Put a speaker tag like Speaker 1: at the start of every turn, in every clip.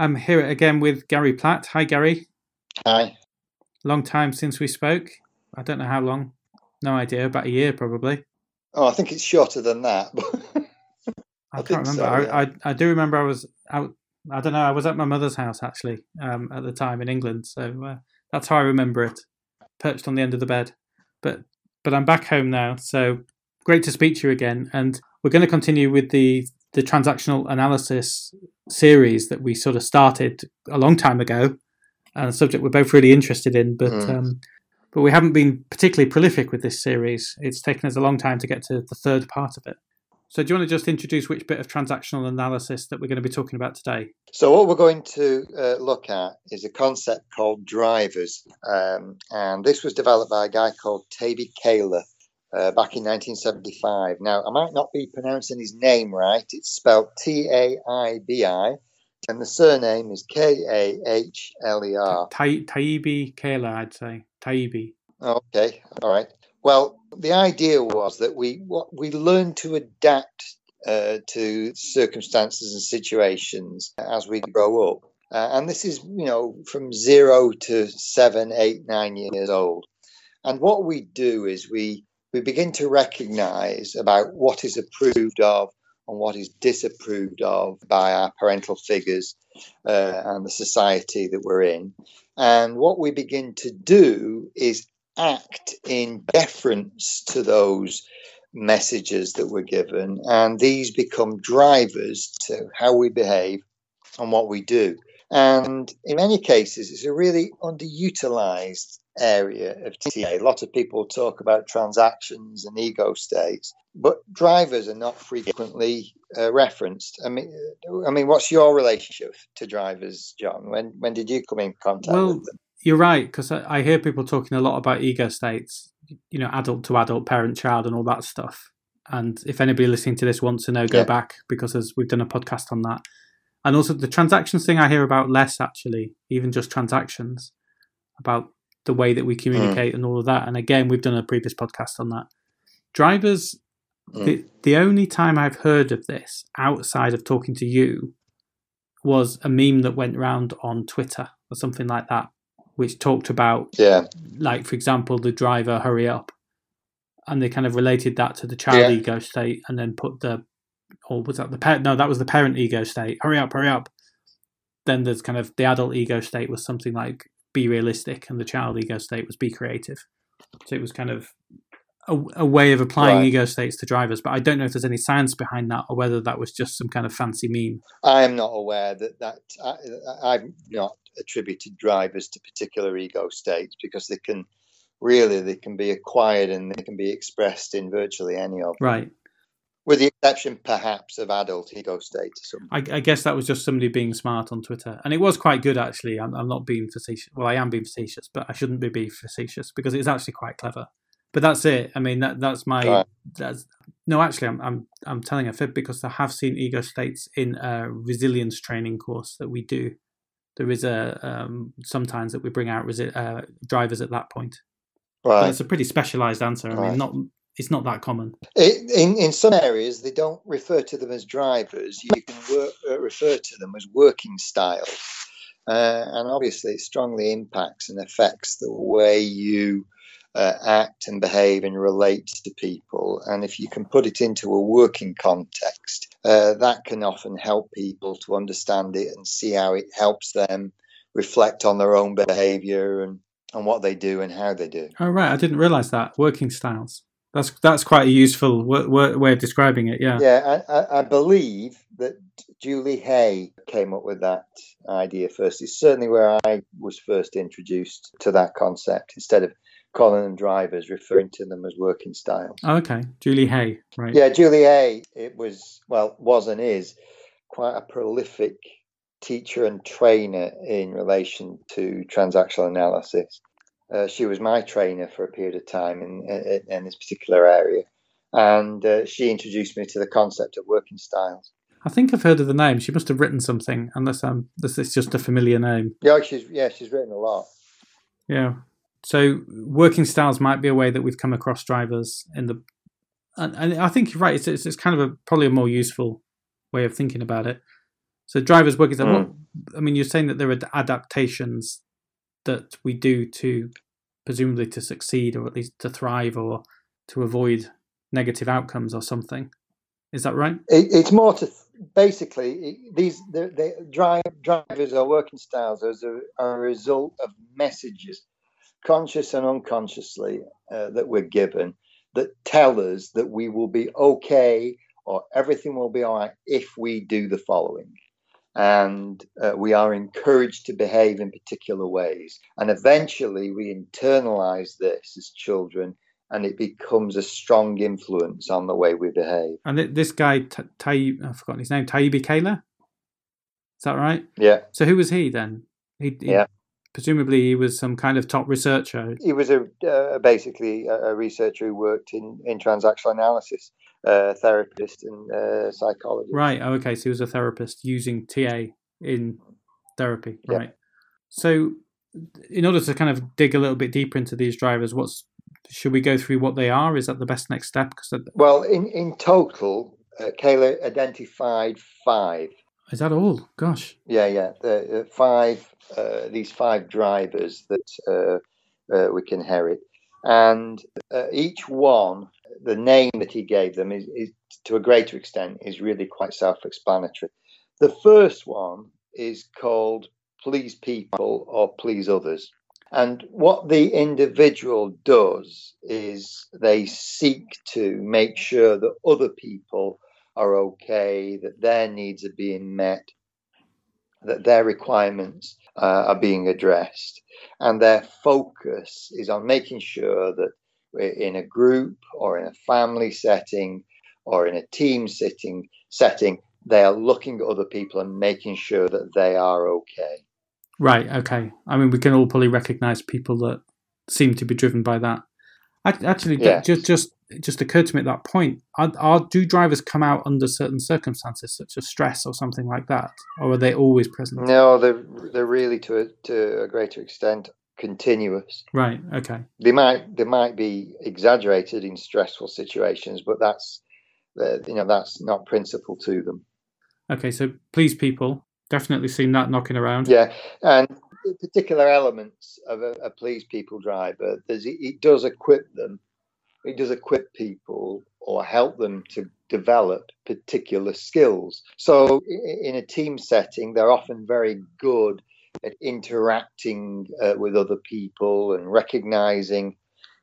Speaker 1: I'm here again with Gary Platt. Hi, Gary.
Speaker 2: Hi.
Speaker 1: Long time since we spoke. I don't know how long. No idea. About a year, probably.
Speaker 2: Oh, I think it's shorter than that.
Speaker 1: I, I can't remember. So, yeah. I, I, I do remember I was out. I don't know. I was at my mother's house actually um, at the time in England, so uh, that's how I remember it. Perched on the end of the bed, but but I'm back home now. So great to speak to you again, and we're going to continue with the the transactional analysis series that we sort of started a long time ago, and a subject we're both really interested in, but mm. um, but we haven't been particularly prolific with this series. It's taken us a long time to get to the third part of it. So, do you want to just introduce which bit of transactional analysis that we're going to be talking about today?
Speaker 2: So, what we're going to uh, look at is a concept called drivers, um, and this was developed by a guy called Taibi Kahler uh, back in 1975. Now, I might not be pronouncing his name right. It's spelled T A I B I, and the surname is K A H L E R.
Speaker 1: Taibi Kahler, I'd say. Taibi.
Speaker 2: Okay, all right. Well, the idea was that we what we learn to adapt uh, to circumstances and situations as we grow up. Uh, and this is, you know, from zero to seven, eight, nine years old. And what we do is we we begin to recognize about what is approved of and what is disapproved of by our parental figures uh, and the society that we're in. And what we begin to do is act in deference to those messages that we're given, and these become drivers to how we behave and what we do. And in many cases, it's a really underutilized area of TA. A lot of people talk about transactions and ego states, but drivers are not frequently uh, referenced. I mean, uh, I mean, what's your relationship to drivers, John? When when did you come in contact well, with them?
Speaker 1: You're right, because I, I hear people talking a lot about ego states, you know, adult to adult, parent child, and all that stuff. And if anybody listening to this wants to know, go yeah. back because as we've done a podcast on that. And also the transactions thing I hear about less actually, even just transactions, about the way that we communicate mm. and all of that. And again, we've done a previous podcast on that. Drivers, mm. the, the only time I've heard of this outside of talking to you was a meme that went around on Twitter or something like that, which talked about,
Speaker 2: yeah,
Speaker 1: like for example, the driver hurry up, and they kind of related that to the child yeah. ego state, and then put the, or was that the parent? No, that was the parent ego state. Hurry up, hurry up. Then there's kind of the adult ego state was something like be realistic, and the child ego state was be creative. So it was kind of a, a way of applying right. ego states to drivers. But I don't know if there's any science behind that, or whether that was just some kind of fancy meme.
Speaker 2: I am not aware that that I, I've not attributed drivers to particular ego states because they can really they can be acquired and they can be expressed in virtually any of
Speaker 1: them. Right
Speaker 2: with the exception perhaps of adult ego state.
Speaker 1: I, I, guess that was just somebody being smart on Twitter, and it was quite good actually. I'm, I'm, not being facetious. Well, I am being facetious, but I shouldn't be being facetious because it's actually quite clever. But that's it. I mean, that that's my. Right. That's no, actually, I'm I'm I'm telling a fib because I have seen ego states in a resilience training course that we do. There is a um, sometimes that we bring out resi- uh, drivers at that point. Right. But it's a pretty specialized answer. I right. mean, not it's not that common.
Speaker 2: In in some areas, they don't refer to them as drivers. You can work, uh, refer to them as working styles, uh, and obviously, it strongly impacts and affects the way you uh, act and behave and relate to people. And if you can put it into a working context, uh, that can often help people to understand it and see how it helps them reflect on their own behavior and and what they do and how they do.
Speaker 1: Oh right, I didn't realize that working styles. That's that's quite a useful way of describing it. Yeah.
Speaker 2: Yeah, I, I, believe that Julie Hay came up with that idea first. It's certainly where I was first introduced to that concept. Instead of calling them drivers, referring to them as working styles.
Speaker 1: Oh, okay, Julie Hay, right?
Speaker 2: Yeah, Julie Hay. It was well, was and is quite a prolific teacher and trainer in relation to transactional analysis. Uh, she was my trainer for a period of time in, in, in this particular area. And uh, she introduced me to the concept of working styles.
Speaker 1: I think I've heard of the name. She must have written something, unless um, this is just a familiar name.
Speaker 2: Yeah, she's yeah, she's written a lot.
Speaker 1: Yeah. So working styles might be a way that we've come across drivers in the, and, and I think you're right. It's, it's, it's kind of a probably a more useful way of thinking about it. So drivers working. Mm. What, I mean, you're saying that there are adaptations that we do to presumably to succeed or at least to thrive or to avoid negative outcomes or something. Is that right?
Speaker 2: It, it's more to basically these the, the drive, drivers or working styles are a, are a result of messages, conscious and unconsciously, uh, that we're given that tell us that we will be okay or everything will be all right if we do the following. And uh, we are encouraged to behave in particular ways. And eventually we internalize this as children and it becomes a strong influence on the way we behave.
Speaker 1: And this guy, Tay, I've forgotten his name, Taibi Kahler? Is that right?
Speaker 2: Yeah.
Speaker 1: So who was he then? He, he,
Speaker 2: yeah.
Speaker 1: Presumably, he was some kind of top researcher.
Speaker 2: He was a uh, basically a, researcher who worked in, in transactional analysis, uh, therapist and uh, psychologist.
Speaker 1: Right. Oh, okay. So he was a therapist using TA in therapy. Right. So, in order to kind of dig a little bit deeper into these drivers, what's should we go through what they are? Is that the best next step? Because that...
Speaker 2: well, in in total, uh, Kahler identified five.
Speaker 1: Is that all? Gosh.
Speaker 2: Yeah, yeah. The, five uh, these five drivers that uh, uh, we can inherit, and uh, each one, the name that he gave them is, is to a greater extent is really quite self-explanatory. The first one is called please people or please others. And what the individual does is they seek to make sure that other people are okay, that their needs are being met, that their requirements uh, are being addressed. And their focus is on making sure that in a group or in a family setting or in a team sitting setting, they are looking at other people and making sure that they are okay.
Speaker 1: Right. Okay. I mean, we can all probably recognise people that seem to be driven by that. Actually, yeah. just just just occurred to me at that point. Are, are, do drivers come out under certain circumstances, such as stress or something like that, or are they always present?
Speaker 2: No, they're they're really to a, to a greater extent continuous.
Speaker 1: Right. Okay.
Speaker 2: They might they might be exaggerated in stressful situations, but that's uh, you know that's not principal to them.
Speaker 1: Okay, so please people definitely seen that knocking around.
Speaker 2: Yeah, and particular elements of a, a please people driver, there's, it does equip them. It does equip people or help them to develop particular skills. So, in a team setting, they're often very good interacting uh, with other people and recognizing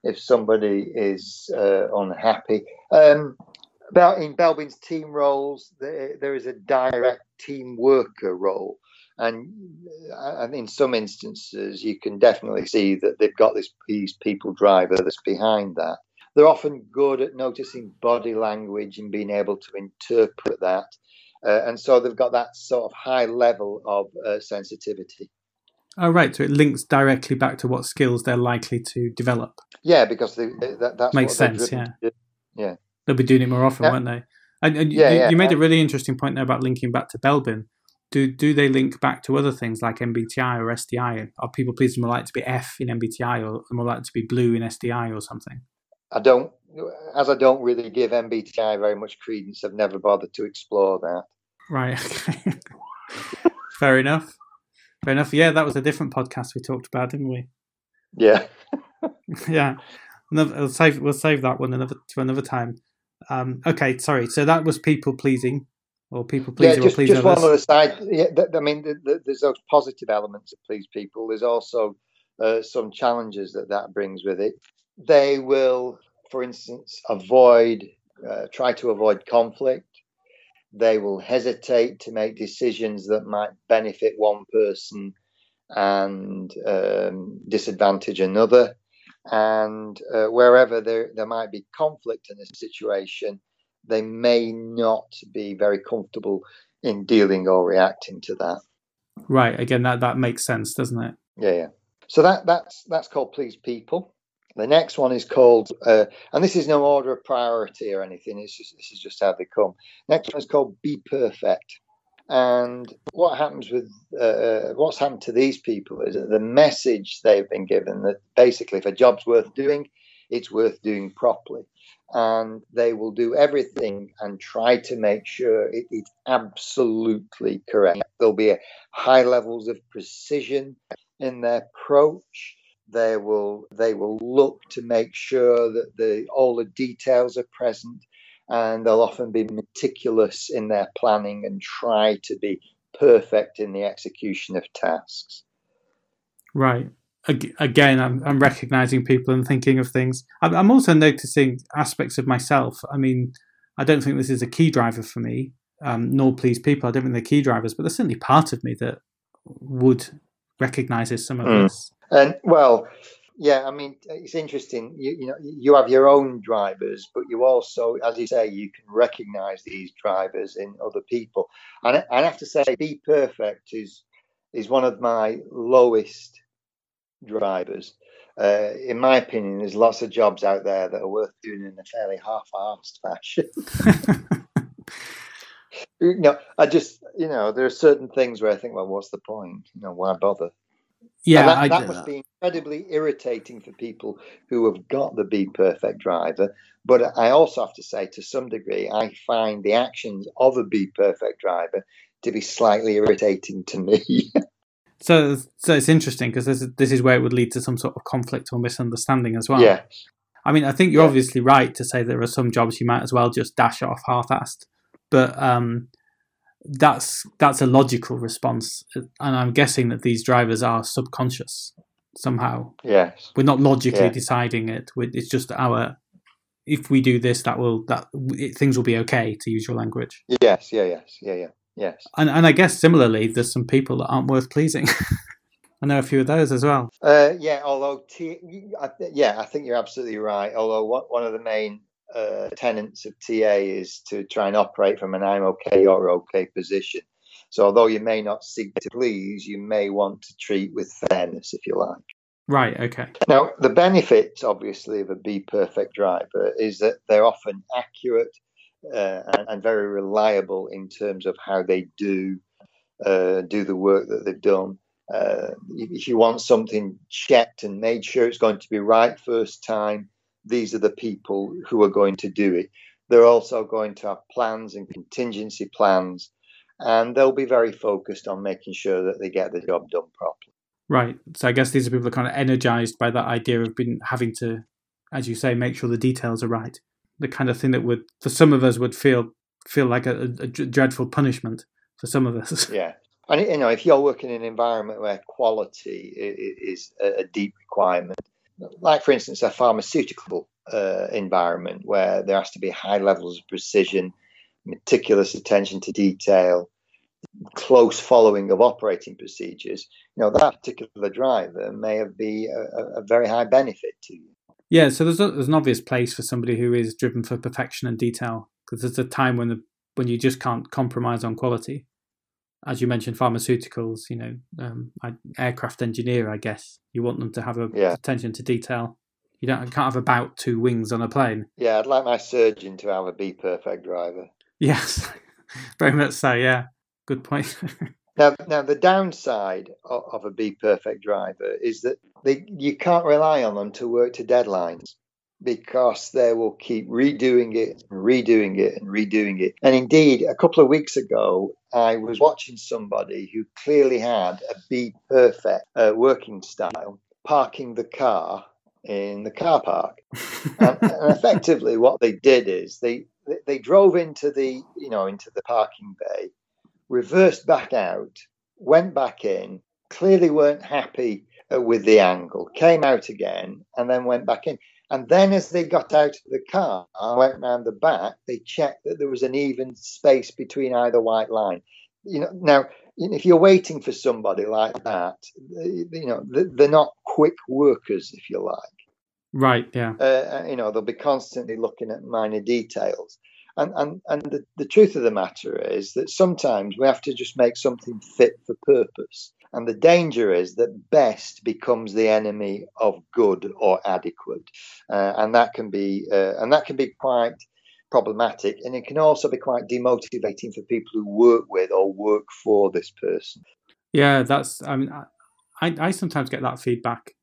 Speaker 2: if somebody is uh, unhappy. Um, about in Belbin's team roles, there, there is a direct team worker role. And, uh, and in some instances, you can definitely see that they've got this peace people driver that's behind that. They're often good at noticing body language and being able to interpret that. Uh, and so they've got that sort of high level of uh, sensitivity.
Speaker 1: Oh, right. So it links directly back to what skills they're likely to develop.
Speaker 2: Yeah, because they, they, that, that's
Speaker 1: makes sense. Yeah.
Speaker 2: Yeah.
Speaker 1: They'll be doing it more often, yeah. won't they? And, and yeah, you, yeah, you, made a really interesting point there about linking back to Belbin. Do do they link back to other things like MBTI or SDI? Are people pleased more likely to be F in MBTI or more likely to be blue in SDI or something?
Speaker 2: I don't, as I don't really give MBTI very much credence. I've never bothered to explore that.
Speaker 1: Right. Okay. Fair enough. Fair enough. Yeah, that was a different podcast we talked about, didn't we?
Speaker 2: Yeah.
Speaker 1: yeah. Another, we'll save we'll save that one another to another time. Um, okay, sorry. So that was people pleasing, or people pleasing,
Speaker 2: yeah, just,
Speaker 1: or
Speaker 2: just one other side. Yeah, I mean, the, the, there's those positive elements that please people. There's also uh, some challenges that that brings with it. They will, for instance, avoid, uh, try to avoid conflict. They will hesitate to make decisions that might benefit one person and um, disadvantage another and uh, wherever there, there might be conflict in a situation, they may not be very comfortable in dealing or reacting to that.
Speaker 1: Right. Again, that, that makes sense, doesn't it?
Speaker 2: Yeah, yeah. So that that's that's called please people. The next one is called, uh, and this is no order of priority or anything. It's just this is just how they come. Next one is called be perfect. And what happens with uh, uh, what's happened to these people is that the message they've been given that basically, if a job's worth doing, it's worth doing properly. And they will do everything and try to make sure it, it's absolutely correct. There'll be high levels of precision in their approach. They will they will look to make sure that the all the details are present, and they'll often be meticulous in their planning and try to be perfect in the execution of tasks.
Speaker 1: Right. Again, I'm, I'm recognizing people and thinking of things. I'm also noticing aspects of myself. I mean, I don't think this is a key driver for me, um, nor please people. I don't think they're key drivers, but they're certainly part of me that would recognizes some of mm. this.
Speaker 2: And well, yeah, I mean, it's interesting. You, you know, you have your own drivers, but you also, as you say, you can recognise these drivers in other people. And I have to say, Be Perfect is is one of my lowest drivers. Uh, in my opinion, there's lots of jobs out there that are worth doing in a fairly half-assed fashion. you know, I just, you know, there are certain things where I think, well, what's the point? You know, why bother?
Speaker 1: Yeah,
Speaker 2: that, I that must that. be incredibly irritating for people who have got the Be Perfect driver. But I also have to say, to some degree, I find the actions of a Be Perfect driver to be slightly irritating to me.
Speaker 1: so, so it's interesting because this, this is where it would lead to some sort of conflict or misunderstanding as well.
Speaker 2: Yeah.
Speaker 1: I mean, I think you're yeah. obviously right to say there are some jobs you might as well just dash off half-assed, but um, that's that's a logical response, and I'm guessing that these drivers are subconscious somehow.
Speaker 2: Yes,
Speaker 1: we're not logically yeah. deciding it. It's just our if we do this, that will that it, things will be okay. To use your language.
Speaker 2: Yes. Yeah. Yes. Yeah. Yeah. Yes.
Speaker 1: And and I guess similarly, there's some people that aren't worth pleasing. I know a few of those as well.
Speaker 2: Uh, yeah, although T- I, yeah, I think you're absolutely right. Although one of the main uh, tenets of TA is to try and operate from an I'm okay or okay position. So although you may not seek to please, you may want to treat with fairness, if you like.
Speaker 1: Right. Okay.
Speaker 2: Now, the benefits, obviously, of a Be Perfect driver is that they're often accurate uh, and, and, very reliable in terms of how they do uh, do the work that they've done. Uh, if you want something checked and made sure it's going to be right first time, these are the people who are going to do it. They're also going to have plans and contingency plans, and they'll be very focused on making sure that they get the job done properly.
Speaker 1: Right. So I guess these are people that are kind of energized by that idea of being having to, as you say, make sure the details are right. The kind of thing that would, for some of us, would feel feel like a, a dreadful punishment for some of us.
Speaker 2: Yeah. And you know, if you're working in an environment where quality is a deep requirement, like for instance a pharmaceutical uh, environment where there has to be high levels of precision, meticulous attention to detail, close following of operating procedures, you know that particular driver may have be a, a very high benefit to you.
Speaker 1: Yeah, so there's a, there's an obvious place for somebody who is driven for perfection and detail because there's a time when the when you just can't compromise on quality as you mentioned, pharmaceuticals, you know, um, aircraft engineer, I guess you want them to have a yeah. attention to detail. You don't can't have about two wings on a plane.
Speaker 2: Yeah, I'd like my surgeon to have a be perfect driver.
Speaker 1: Yes, very much so. Yeah, good point.
Speaker 2: now, now the downside of, of a be perfect driver is that they, you can't rely on them to work to deadlines because they will keep redoing it and redoing it and redoing it. And indeed, a couple of weeks ago, I was watching somebody who clearly had a be perfect uh, working style, parking the car in the car park. and, and, effectively, what they did is they they drove into the you know into the parking bay, reversed back out, went back in. Clearly, weren't happy uh, with the angle. Came out again and then went back in. And then as they got out of the car, went round the back, they checked that there was an even space between either white line. You know, now if you're waiting for somebody like that, you know, they're not quick workers, if you like.
Speaker 1: Right. Yeah.
Speaker 2: Uh, uh, you know, they'll be constantly looking at minor details. And and and the, the truth of the matter is that sometimes we have to just make something fit for purpose. And the danger is that best becomes the enemy of good or adequate, uh, and that can be uh, and that can be quite problematic, and it can also be quite demotivating for people who work with or work for this person.
Speaker 1: Yeah, that's. I mean, I I sometimes get that feedback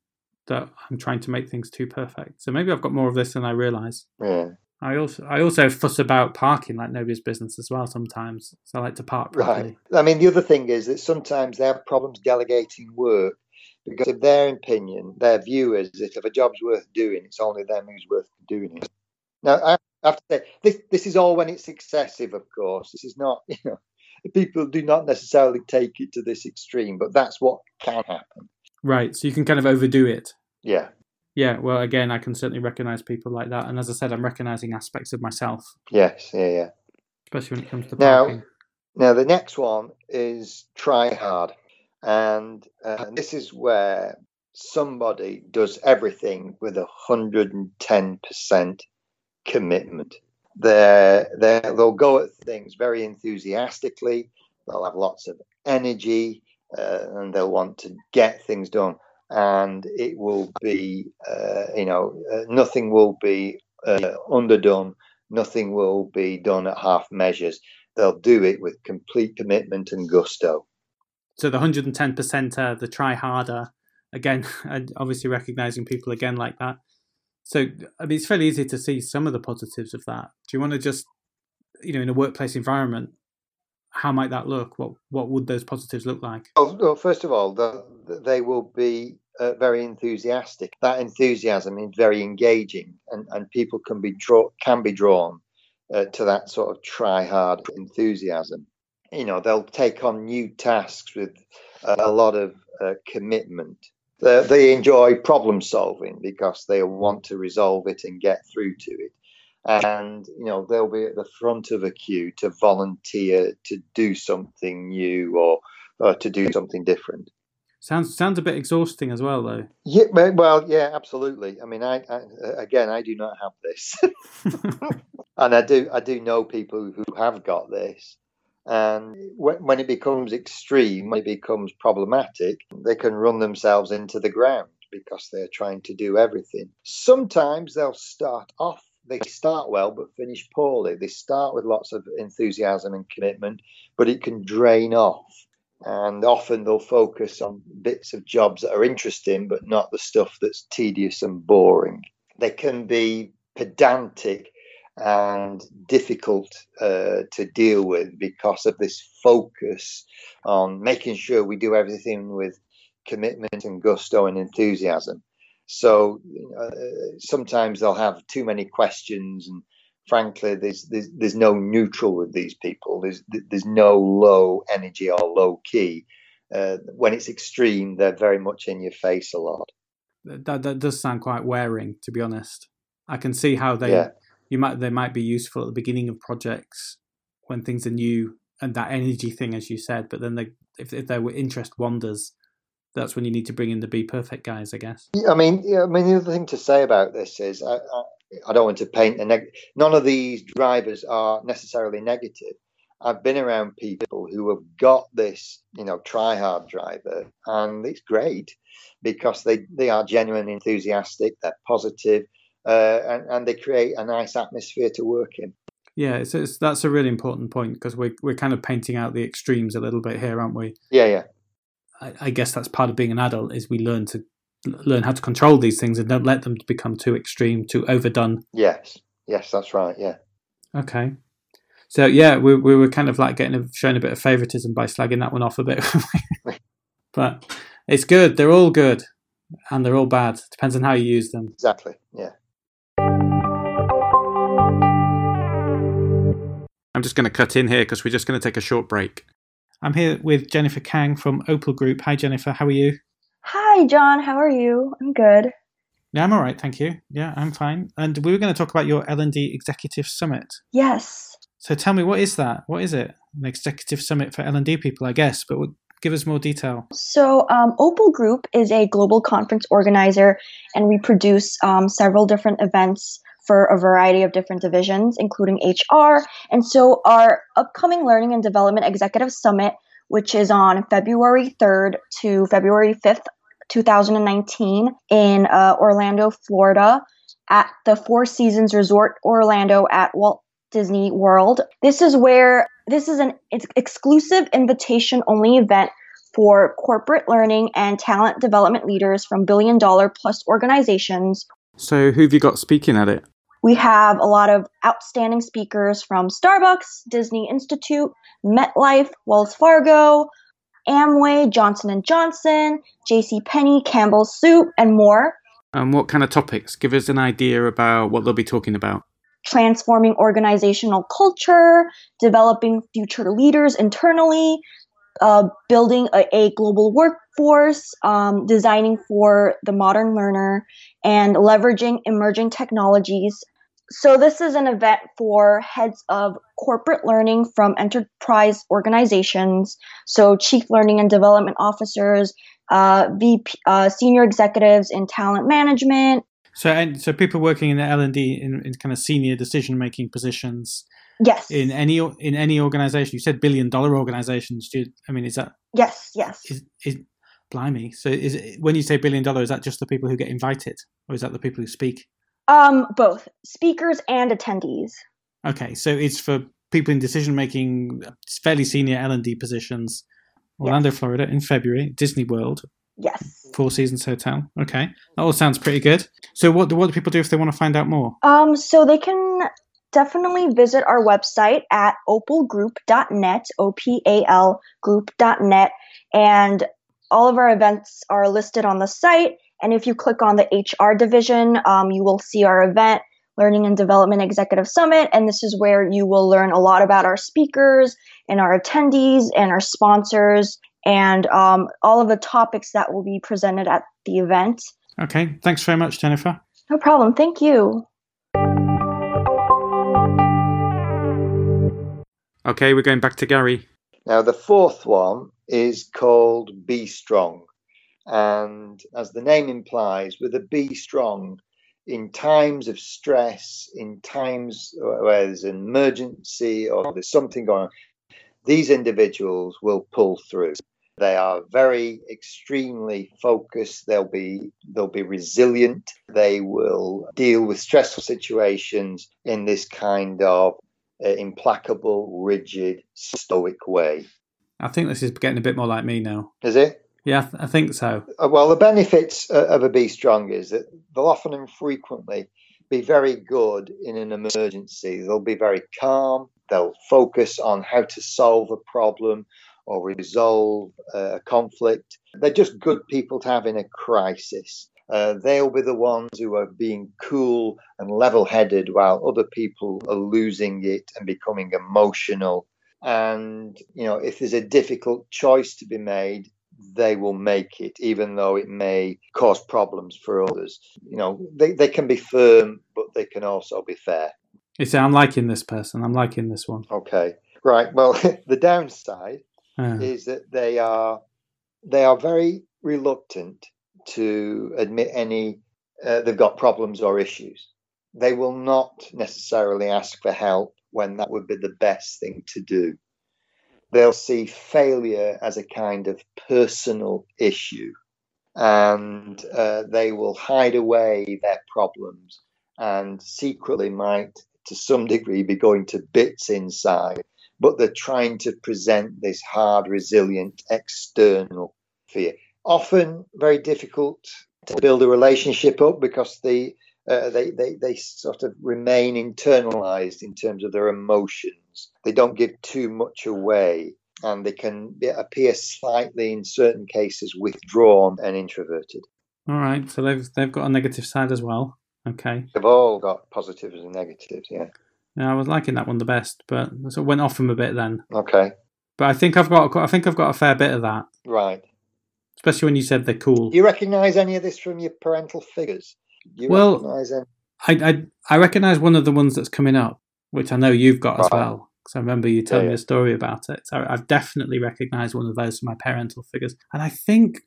Speaker 1: that I'm trying to make things too perfect. So maybe I've got more of this than I realize.
Speaker 2: Yeah.
Speaker 1: I also I also fuss about parking like nobody's business as well sometimes. So I like to park properly.
Speaker 2: Right. I mean, the other thing is that sometimes they have problems delegating work because, in their opinion, their view is that if a job's worth doing, it's only them who's worth doing it. Now, I have to say this. This is all when it's excessive, of course. This is not, you know, people do not necessarily take it to this extreme, but that's what can happen.
Speaker 1: Right. So you can kind of overdo it.
Speaker 2: Yeah.
Speaker 1: Yeah. Well, again, I can certainly recognize people like that, and as I said, I'm recognizing aspects of myself.
Speaker 2: Yes. Yeah. Yeah.
Speaker 1: Especially when it comes to
Speaker 2: parking. Now, now the next one is try hard, and uh, this is where somebody does everything with a hundred and ten percent commitment. They're, they they'll go at things very enthusiastically. They'll have lots of energy, uh, and they'll want to get things done. And it will be, uh, you know, uh, nothing will be uh, underdone. Nothing will be done at half measures. They'll do it with complete commitment and gusto.
Speaker 1: So the 110%, uh, the try harder, again, obviously recognizing people again like that. So I mean, it's fairly easy to see some of the positives of that. Do you want to just, you know, in a workplace environment, how might that look? What what would those positives look like?
Speaker 2: Well, well first of all, the, they will be uh, very enthusiastic. That enthusiasm is very engaging, and, and people can be draw can be drawn uh, to that sort of try hard enthusiasm. You know, they'll take on new tasks with a lot of uh, commitment they, they enjoy problem solving because they want to resolve it and get through to it and you know they'll be at the front of a queue to volunteer to do something new or, or to do something different.
Speaker 1: Sounds sounds a bit exhausting as well though.
Speaker 2: Yeah well yeah absolutely. I mean i, I again i do not have this. And i do i do know people who have got this. And when it becomes extreme, when it becomes problematic, they can run themselves into the ground because they're trying to do everything. Sometimes they'll start off, they start well but finish poorly. They start with lots of enthusiasm and commitment, but it can drain off. And often they'll focus on bits of jobs that are interesting, but not the stuff that's tedious and boring. They can be pedantic and difficult uh, to deal with because of this focus on making sure we do everything with commitment and gusto and enthusiasm. So uh, sometimes they'll have too many questions, and frankly, there's, there's there's no neutral with these people. There's there's no low energy or low key. Uh, when it's extreme, they're very much in your face a lot.
Speaker 1: That that does sound quite wearing, to be honest. I can see how they yeah you might they might be useful at the beginning of projects when things are new and that energy thing, as you said. But then they, if if their interest wanders, that's when you need to bring in the be perfect guys, I guess.
Speaker 2: Yeah, I mean, yeah, I mean, the other thing to say about this is I, I, I don't want to paint a neg- none of these drivers are necessarily negative. I've been around people who have got this, you know, try hard driver, and it's great because they, they are genuinely enthusiastic, they're positive, uh, and, and they create a nice atmosphere to work in.
Speaker 1: Yeah, it's, it's, that's a really important point because we're we're kind of painting out the extremes a little bit here, aren't we?
Speaker 2: Yeah, yeah.
Speaker 1: I, I, guess that's part of being an adult is we learn to learn how to control these things and don't let them become too extreme, too overdone.
Speaker 2: Yes, yes, that's right. Yeah.
Speaker 1: Okay. So yeah, we we were kind of like getting a, showing a bit of favoritism by slagging that one off a bit, but it's good. They're all good, and they're all bad. Depends on how you use them.
Speaker 2: Exactly. Yeah.
Speaker 1: I'm just going to cut in here because we're just going to take a short break. I'm here with Jennifer Kang from Opal Group. Hi, Jennifer. How are you?
Speaker 3: Hi, John. How are you? I'm good.
Speaker 1: Yeah, I'm all right. Thank you. Yeah, I'm fine. And we were going to talk about your L&D Executive Summit.
Speaker 3: Yes.
Speaker 1: So tell me, what is that? What is it? An executive summit for L&D people, I guess, but give us more detail.
Speaker 3: So um, Opal Group is a global conference organizer, and we produce um, several different events for a variety of different divisions, including HR. And so our upcoming Learning and Development Executive Summit, which is on February 3rd to February 5th, 2019, in uh, Orlando, Florida, at the Four Seasons Resort Orlando at Walt Disney World. This is where this is an exclusive invitation only event for corporate learning and talent development leaders from billion dollar plus organizations.
Speaker 1: So, who have you got speaking at it?
Speaker 3: We have a lot of outstanding speakers from Starbucks, Disney Institute, MetLife, Wells Fargo, Amway, Johnson & Johnson, J.C. Penney, Campbell's Soup, and more.
Speaker 1: And what kind of topics? Give us an idea about what they'll be talking about.
Speaker 3: Transforming organizational culture, developing future leaders internally, uh, building a, a, global workforce, um, designing for the modern learner, and leveraging emerging technologies. So, this is an event for heads of corporate learning from enterprise organizations, so chief learning and development officers, uh, VP, uh, senior executives in talent management.
Speaker 1: So, and so people working in the L and D in, in kind of senior decision making positions.
Speaker 3: Yes.
Speaker 1: In any in any organization, you said billion dollar organizations. Do you, I mean, is that?
Speaker 3: Yes. Yes.
Speaker 1: Is, is blimey? So, is it, when you say billion dollar, is that just the people who get invited, or is that the people who speak?
Speaker 3: Um, both speakers and attendees.
Speaker 1: Okay, so it's for people in decision making, fairly senior L and D positions Orlando, yes. Florida, in February. Disney World.
Speaker 3: Yes.
Speaker 1: Four Seasons Hotel. Okay, that all sounds pretty good. So, what do what do people do if they want to find out more?
Speaker 3: Um, so they can definitely visit our website at opalgroup.net, O P A L group.net, and all of our events are listed on the site. And if you click on the HR division, um, you will see our event Learning and Development Executive Summit. And this is where you will learn a lot about our speakers and our attendees and our sponsors and um, all of the topics that will be presented at the event.
Speaker 1: Okay. Thanks very much, Jennifer.
Speaker 3: No problem. Thank you.
Speaker 1: Okay, we're going back to Gary.
Speaker 2: Now, the fourth one is called Be Strong. And as the name implies, with a Be Strong, in times of stress, in times where there's an emergency or there's something going on, these individuals will pull through. They are very extremely focused. They'll be they'll be resilient. They will deal with stressful situations in this kind of uh, implacable, rigid, stoic way.
Speaker 1: I think this is getting a bit more like me now.
Speaker 2: Is it?
Speaker 1: Yeah, I think so.
Speaker 2: Uh, well, the benefits uh, of a Be Strong is that they'll often and frequently be very good in an emergency. They'll be very calm. They'll focus on how to solve a problem or resolve a conflict. They're just good people to have in a crisis. Uh, they'll be the ones who are being cool and level headed while other people are losing it and becoming emotional. And, you know, if there's a difficult choice to be made, they will make it, even though it may cause problems for others. You know, they, they can be firm, but they can also be fair.
Speaker 1: You see, I'm liking this person. I'm liking this one.
Speaker 2: Okay, right. Well, the downside uh. is that they are they are very reluctant to admit any uh, they've got problems or issues. They will not necessarily ask for help when that would be the best thing to do they'll see failure as a kind of personal issue. And uh, they will hide away their problems and secretly might to some degree be going to bits inside. But they're trying to present this hard resilient external fear. Often very difficult to build a relationship up because uh, they, they, they sort of remain internalized in terms of their emotions. They don't give too much away and they can appear slightly, in certain cases, withdrawn and introverted.
Speaker 1: All right, so they've they've got a negative side as well. Okay,
Speaker 2: they've all got positives and negatives. Yeah.
Speaker 1: Yeah, I was liking that one the best, but it went off him a bit then.
Speaker 2: Okay.
Speaker 1: But I think I've got I think I've got a fair bit of that.
Speaker 2: Right.
Speaker 1: Especially when you said they're cool.
Speaker 2: Do you recognise any of this from your parental figures?
Speaker 1: well, I, I I recognise one of the ones that's coming up, which I know you've got right. as well. Because I remember you telling yeah, me a story about it. So I've definitely recognised one of those from my parental figures, and I think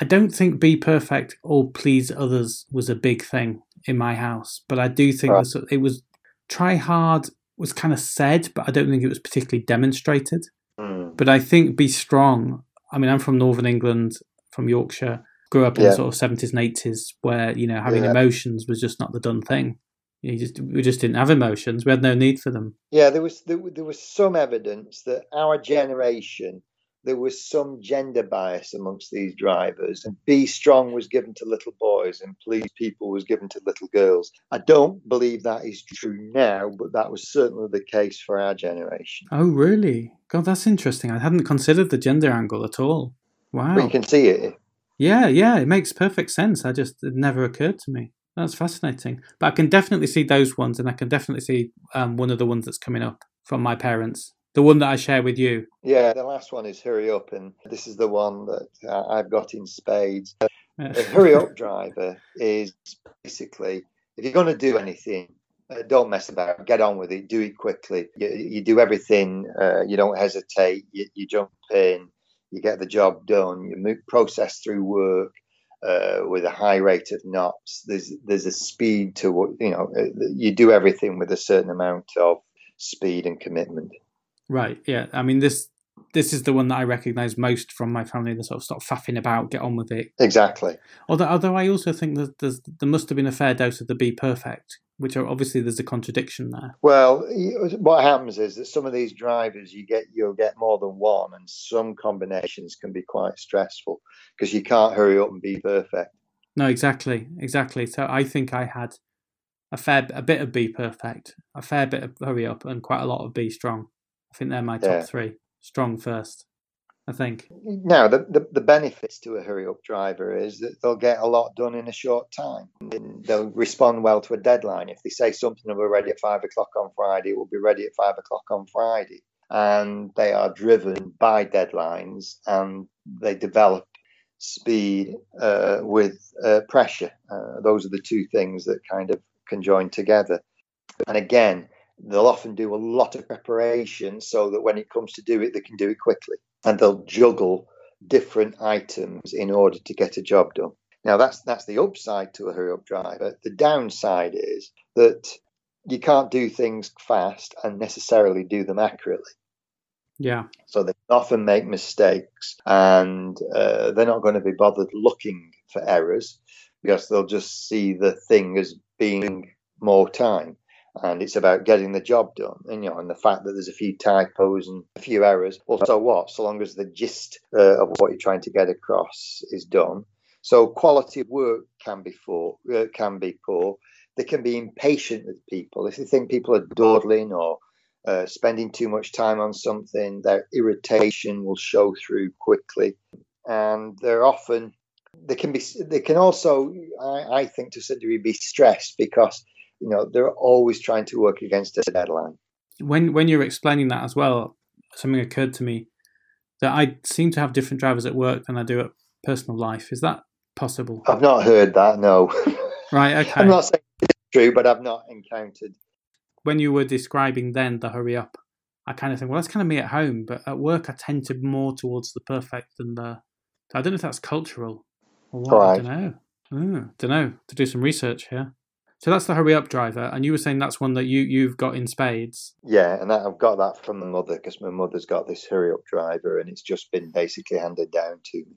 Speaker 1: I don't think be perfect or please others was a big thing in my house, but I do think right. it was try hard was kind of said, but I don't think it was particularly demonstrated. Mm. But I think be strong. I mean, I'm from Northern England, from Yorkshire. Grew up in yeah. the sort of seventies and eighties, where you know having yeah. emotions was just not the done thing. You just, we just didn't have emotions. We had no need for them.
Speaker 2: Yeah, there was there, there was some evidence that our generation there was some gender bias amongst these drivers, and be strong was given to little boys and please people was given to little girls. I don't believe that is true now, but that was certainly the case for our generation.
Speaker 1: Oh, really? God, that's interesting. I hadn't considered the gender angle at all. Wow.
Speaker 2: But you can see it.
Speaker 1: Yeah, yeah, it makes perfect sense. I just, it never occurred to me. That's fascinating. But I can definitely see those ones, and I can definitely see um, one of the ones that's coming up from my parents. The one that I share with you.
Speaker 2: Yeah, the last one is Hurry Up, and this is the one that uh, I've got in spades. Hurry Up driver is basically if you're going to do anything, uh, don't mess about. Get on with it. Do it quickly. You, you do everything. Uh, you don't hesitate. You, you, jump in. You get the job done. You move, process through work uh, with a high rate of knots. There's there's a speed to what you know. Uh, you do everything with a certain amount of speed and commitment.
Speaker 1: Right. Yeah. I mean this this is the one that I recognise most from my family. The sort of stop faffing about, get on with it.
Speaker 2: Exactly.
Speaker 1: Although, although I also think that there's, there must have been a fair dose of the be perfect, which are obviously there's a contradiction there.
Speaker 2: Well, what happens is that some of these drivers you get you'll get more than one, and some combinations can be quite stressful because you can't hurry up and be perfect.
Speaker 1: No, exactly, exactly. So I think I had a fair a bit of be perfect, a fair bit of hurry up, and quite a lot of be strong. I think they're my top yeah. three. Strong first, I think.
Speaker 2: Now, the, the, the, benefits to a hurry up driver is that they'll get a lot done in a short time. They'll respond well to a deadline. If they say something be ready at five o'clock on Friday, it will be ready at five o'clock on Friday. And they are driven by deadlines and they develop speed uh, with uh, pressure. Uh, those are the two things that kind of conjoin together. And again, they'll often do a lot of preparation so that when it comes to do it, they can do it quickly. And they'll juggle different items in order to get a job done. Now that's that's the upside to a hurry up driver. The downside is that you can't do things fast and necessarily do them accurately.
Speaker 1: Yeah.
Speaker 2: So they often make mistakes, and uh, they're not going to be bothered looking for errors because they'll just see the thing as being more time and it's about getting the job done. And you know, and the fact that there's a few typos and a few errors. Well, so what? So long as the gist uh, of what you're trying to get across is done. So quality of work can be poor. Uh, can be poor. They can be impatient with people. If they think people are dawdling or uh, spending too much time on something, their irritation will show through quickly, and they're often they can be they can also I, I think to some degree be stressed because you know they're always trying to work against a deadline.
Speaker 1: When when you're explaining that as well, something occurred to me that I seem to have different drivers at work than I do at personal life. Is that possible?
Speaker 2: I've not heard that. No.
Speaker 1: Right. Okay.
Speaker 2: I'm not saying it's true, but I've not encountered.
Speaker 1: When you were describing then the hurry up, I kind of think, well, that's kind of me at home, but at work I tend to more towards the perfect than the. I don't know if that's cultural or what. Right. I don't know. Mm, don't know. To do some research here. So that's the hurry up driver, and you were saying that's one that you you've got in spades.
Speaker 2: Yeah, and that, I've got that from my mother because my mother's got this hurry up driver, and it's just been basically handed down to me.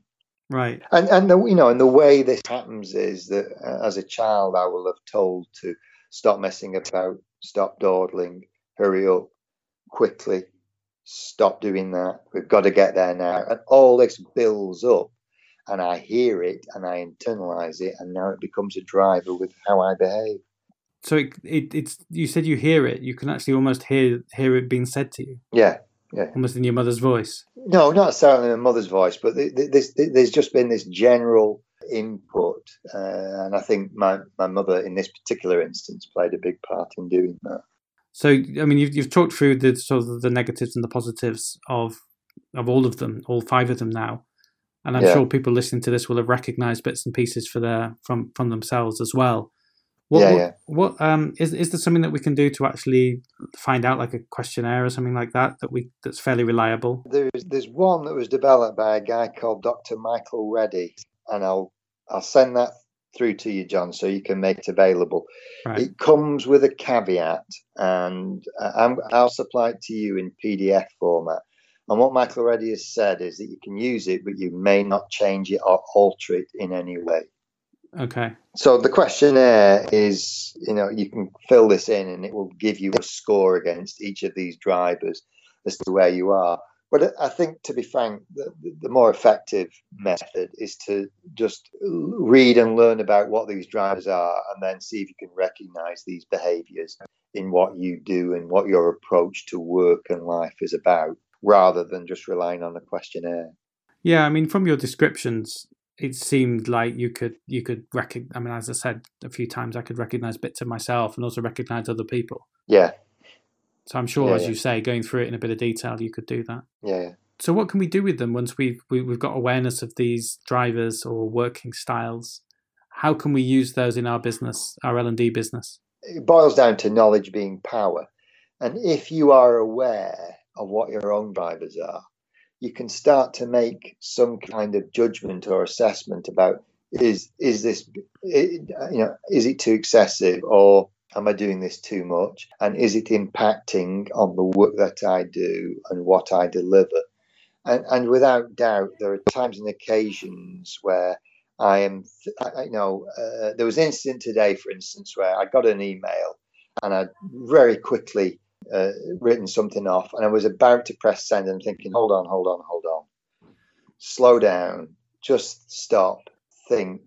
Speaker 1: Right.
Speaker 2: And and the, you know, and the way this happens is that uh, as a child, I will have told to stop messing about, stop dawdling, hurry up, quickly, stop doing that. We've got to get there now, and all this builds up and I hear it and I internalize it, and now it becomes a driver with how I behave.
Speaker 1: So it, it, it's you said you hear it. You can actually almost hear hear it being said to you.
Speaker 2: Yeah, yeah.
Speaker 1: Almost in your mother's voice.
Speaker 2: No, not necessarily in my mother's voice, but there's there's just been this general input, uh, and I think my my mother in this particular instance played a big part in doing that.
Speaker 1: So, I mean, you've you've talked through the sort of the negatives and the positives of of all of them, all five of them now and I'm yeah. sure people listening to this will have recognised bits and pieces for their from from themselves as well. What, yeah, yeah. What, what um is is there something that we can do to actually find out like a questionnaire or something like that that we that's fairly reliable?
Speaker 2: There's there's one that was developed by a guy called Dr. Michael Reddy, and I'll I'll send that through to you, John, so you can make it available. Right. It comes with a caveat, and uh, i will supply it to you in PDF format. And what Michael Reddy has said is that you can use it, but you may not change it or alter it in any way.
Speaker 1: Okay.
Speaker 2: So the questionnaire is, you know, you can fill this in and it will give you a score against each of these drivers as to where you are. But I think, to be frank, the, the, more effective method is to just read and learn about what these drivers are and then see if you can recognize these behaviors in what you do and what your approach to work and life is about rather than just relying on a questionnaire.
Speaker 1: Yeah, I mean, from your descriptions, it seemed like you could you could recognize. I mean, as I said a few times, I could recognize bits of myself and also recognize other people.
Speaker 2: Yeah,
Speaker 1: so I'm sure, yeah, as yeah. you say, going through it in a bit of detail, you could do that.
Speaker 2: Yeah.
Speaker 1: So what can we do with them once we've we, have we have got awareness of these drivers or working styles? How can we use those in our business, our L and D business?
Speaker 2: It boils down to knowledge being power, and if you are aware of what your own drivers are, you can start to make some kind of judgment or assessment about is is this you know is it too excessive or Am I doing this too much? And is it impacting on the work that I do and what I deliver? And, and without doubt, there are times and occasions where I am, I, you know, uh, there was an incident today, for instance, where I got an email and I very quickly uh, written something off and I was about to press send and thinking, hold on, hold on, hold on. Slow down, just stop, think,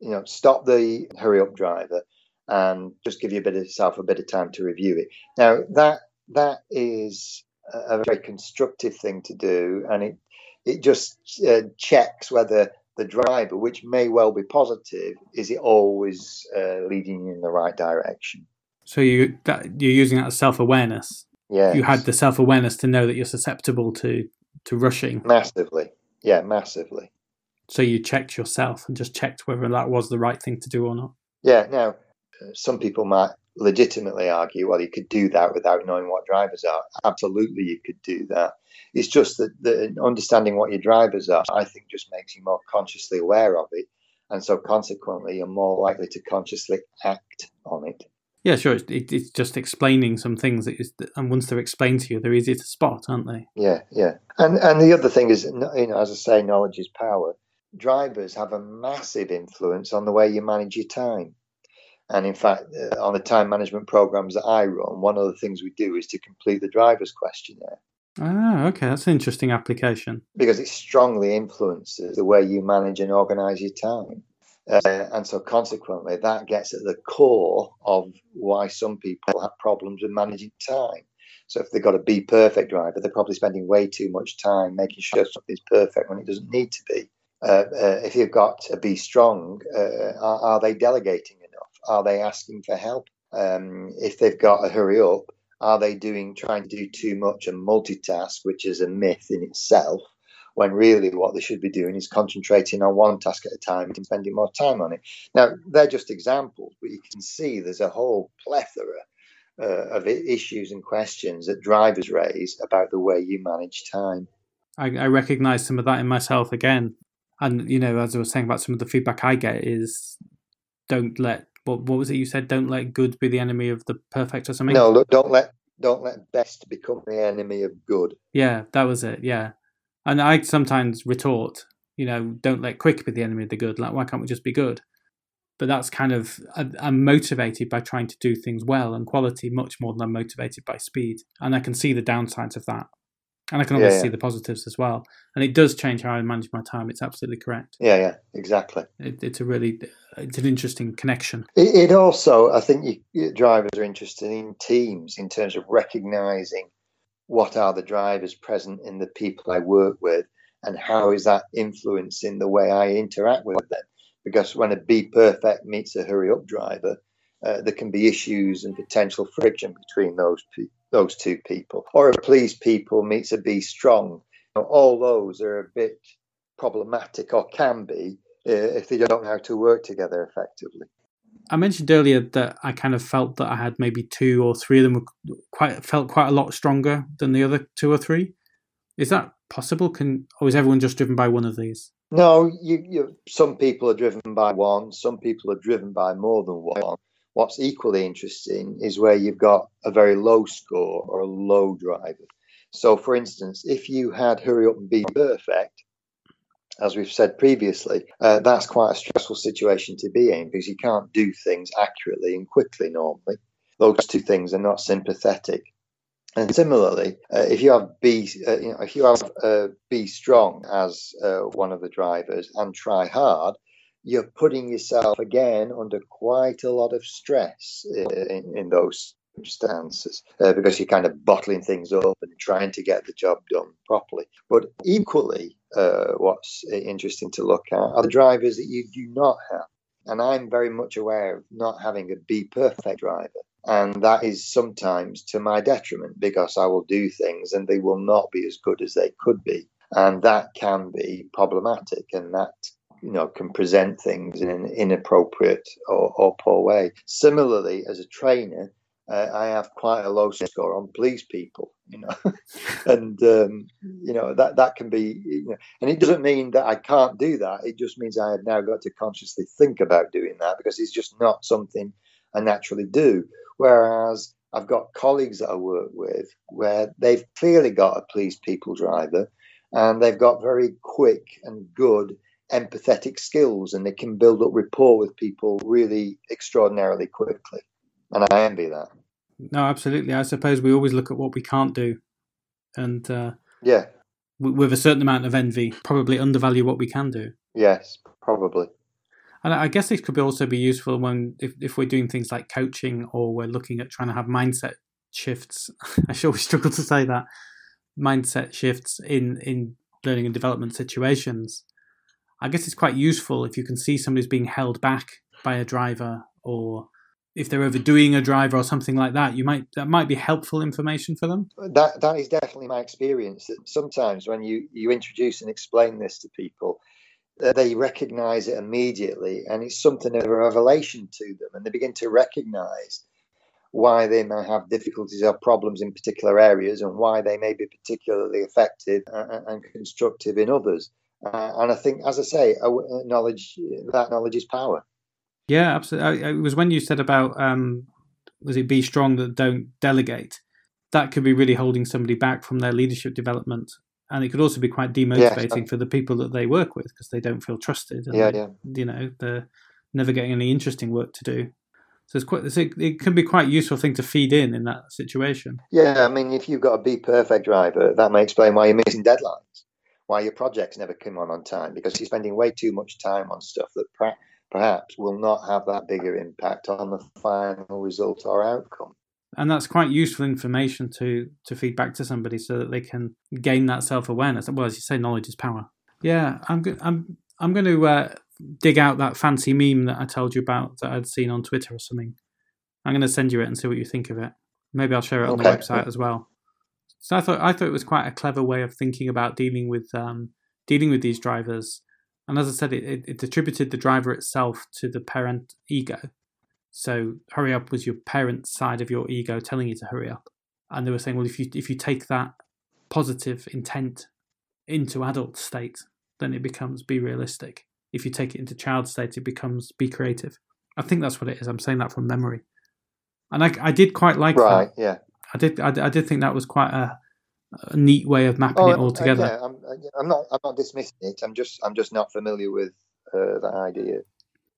Speaker 2: you know, stop the hurry up driver and just give you a bit of yourself a bit of time to review it. Now that that is a very constructive thing to do, and it it just uh, checks whether the driver, which may well be positive, is it always uh, leading in the right direction.
Speaker 1: So you that, you're using that as self awareness.
Speaker 2: Yeah,
Speaker 1: you had the self awareness to know that you're susceptible to to rushing
Speaker 2: massively. Yeah, massively.
Speaker 1: So you checked yourself and just checked whether that was the right thing to do or not.
Speaker 2: Yeah. Now uh, some people might legitimately argue, well, you could do that without knowing what drivers are. Absolutely, you could do that. It's just that the, understanding what your drivers are, I think, just makes you more consciously aware of it. And so, consequently, you're more likely to consciously act on it.
Speaker 1: Yeah, sure. It, it's just explaining some things that, is, and once they're explained to you, they're easy to spot, aren't they?
Speaker 2: Yeah, yeah. And and the other thing is, you know, as I say, knowledge is power. Drivers have a massive influence on the way you manage your time. And in fact, uh, on the time management programs that I run, one of the things we do is to complete the driver's questionnaire.
Speaker 1: Ah, okay, that's an interesting application.
Speaker 2: Because it strongly influences the way you manage and organise your time. Uh, and so, consequently, that gets at the core of why some people have problems with managing time. So, if they've got a be perfect driver, they're probably spending way too much time making sure something's perfect when it doesn't need to be. Uh, uh, if you've got a be strong, uh, are, are, they delegating enough? are they asking for help? Um, if they've got a hurry up, are they doing trying to do too much and multitask, which is a myth in itself? When really what they should be doing is concentrating on one task at a time and spending more time on it. Now they're just examples, but you can see there's a whole plethora uh, of issues and questions that drivers raise about the way you manage time.
Speaker 1: I, I recognize some of that in myself again. And, you know, as I was saying about some of the feedback I get is don't let what what was it you said? Don't let good be the enemy of the perfect or something.
Speaker 2: No, look, don't let don't let best become the enemy of good.
Speaker 1: Yeah, that was it. Yeah, and I sometimes retort, you know, don't let quick be the enemy of the good. Like, why can't we just be good? But that's kind of I'm motivated by trying to do things well and quality much more than I'm motivated by speed, and I can see the downsides of that and I can always yeah, yeah. see the positives as well. And it does change how I manage my time. It's absolutely correct.
Speaker 2: Yeah, yeah, exactly.
Speaker 1: It, it's a really, it's an interesting connection.
Speaker 2: It, it also, I think, you, drivers are interested in teams in terms of recognizing what are the drivers present in the people I work with, and how is that influencing the way I interact with them. Because when a be perfect meets a hurry up driver, uh, there can be issues and potential friction between those people those two people. Or a please people meets a be strong. All those are a bit problematic or can be uh, if they don't know how to work together effectively.
Speaker 1: I mentioned earlier that I kind of felt that I had maybe two or three of them were quite felt quite a lot stronger than the other two or three. Is that possible? Can or is everyone just driven by one of these?
Speaker 2: No, you, you some people are driven by one. Some people are driven by more than one. What's equally interesting is where you've got a very low score or a low driver. So, for instance, if you had hurry up and be perfect, as we've said previously, uh, that's quite a stressful situation to be in because you can't do things accurately and quickly normally. Those two things are not sympathetic. And similarly, uh, if you have B, uh, you know, if you have uh, be strong as uh, one of the drivers and try hard, you're putting yourself again under quite a lot of stress in, in those circumstances uh, because you're kind of bottling things up and trying to get the job done properly. But equally, uh, what's interesting to look at are the drivers that you do not have. And I'm very much aware of not having a be perfect driver. And that is sometimes to my detriment because I will do things and they will not be as good as they could be. And that can be problematic and that you know can present things in an inappropriate or, or poor way. Similarly, as a trainer, uh, I have quite a low score on please people, you know, and um, you know that that can be, you know, and it doesn't mean that I can't do that. It just means I have now got to consciously think about doing that because it's just not something I naturally do. Whereas I've got colleagues that I work with where they've clearly got a please people driver, and they've got very quick and good empathetic skills, and they can build up rapport with people really extraordinarily quickly and I envy that.
Speaker 1: No, absolutely. I suppose we always look at what we can't do, and uh,
Speaker 2: yeah,
Speaker 1: with a certain amount of envy, probably undervalue what we can do.
Speaker 2: Yes, probably.
Speaker 1: And I guess this could also be useful when if, if we're doing things like coaching or we're looking at trying to have mindset shifts. I sure we struggle to say that mindset shifts in in learning and development situations. I guess it's quite useful if you can see somebody's being held back by a driver or if they're overdoing a driver or something like that, you might that might be helpful information for them.
Speaker 2: That that is definitely my experience. That sometimes when you you introduce and explain this to people, uh, they recognise it immediately, and it's something of a revelation to them, and they begin to recognise why they may have difficulties or problems in particular areas, and why they may be particularly effective and, and constructive in others. Uh, and I think, as I say, knowledge that knowledge is power.
Speaker 1: Yeah, absolutely. It was when you said about um, was it be strong that don't delegate. That could be really holding somebody back from their leadership development, and it could also be quite demotivating yeah. for the people that they work with because they don't feel trusted. And,
Speaker 2: yeah, yeah.
Speaker 1: You know, they're never getting any interesting work to do. So it's quite. it can be quite useful thing to feed in in that situation.
Speaker 2: Yeah, I mean, if you've got a be perfect driver, that may explain why you're missing deadlines, why your projects never come on on time because you're spending way too much time on stuff that perhaps will not have that bigger impact on the final result or outcome.
Speaker 1: And that's quite useful information to to feed back to somebody so that they can gain that self awareness. Well, as you say, knowledge is power. Yeah, I'm go- I'm I'm going to uh, dig out that fancy meme that I told you about that I'd seen on Twitter or something. I'm going to send you it and see what you think of it. Maybe I'll share it on okay. the website as well. So I thought I thought it was quite a clever way of thinking about dealing with um, dealing with these drivers and as I said, it, it attributed the driver itself to the parent ego. So hurry up was your parent side of your ego telling you to hurry up. And they were saying, well, if you if you take that positive intent into adult state, then it becomes be realistic. If you take it into child state, it becomes be creative. I think that's what it is. I'm saying that from memory, and I, I did quite like
Speaker 2: right,
Speaker 1: that.
Speaker 2: Yeah,
Speaker 1: I did. I, I did think that was quite a a neat way of mapping oh, it all together.
Speaker 2: Uh, yeah, I'm, I'm, not. I'm not dismissing it. I'm just. I'm just not familiar with uh, that idea.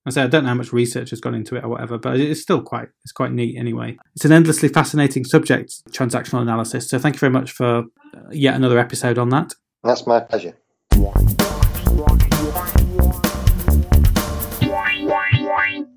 Speaker 1: I say I don't know how much research has gone into it or whatever, but it's still quite. It's quite neat anyway. It's an endlessly fascinating subject, transactional analysis. So thank you very much for uh, yet another episode on that.
Speaker 2: That's my pleasure.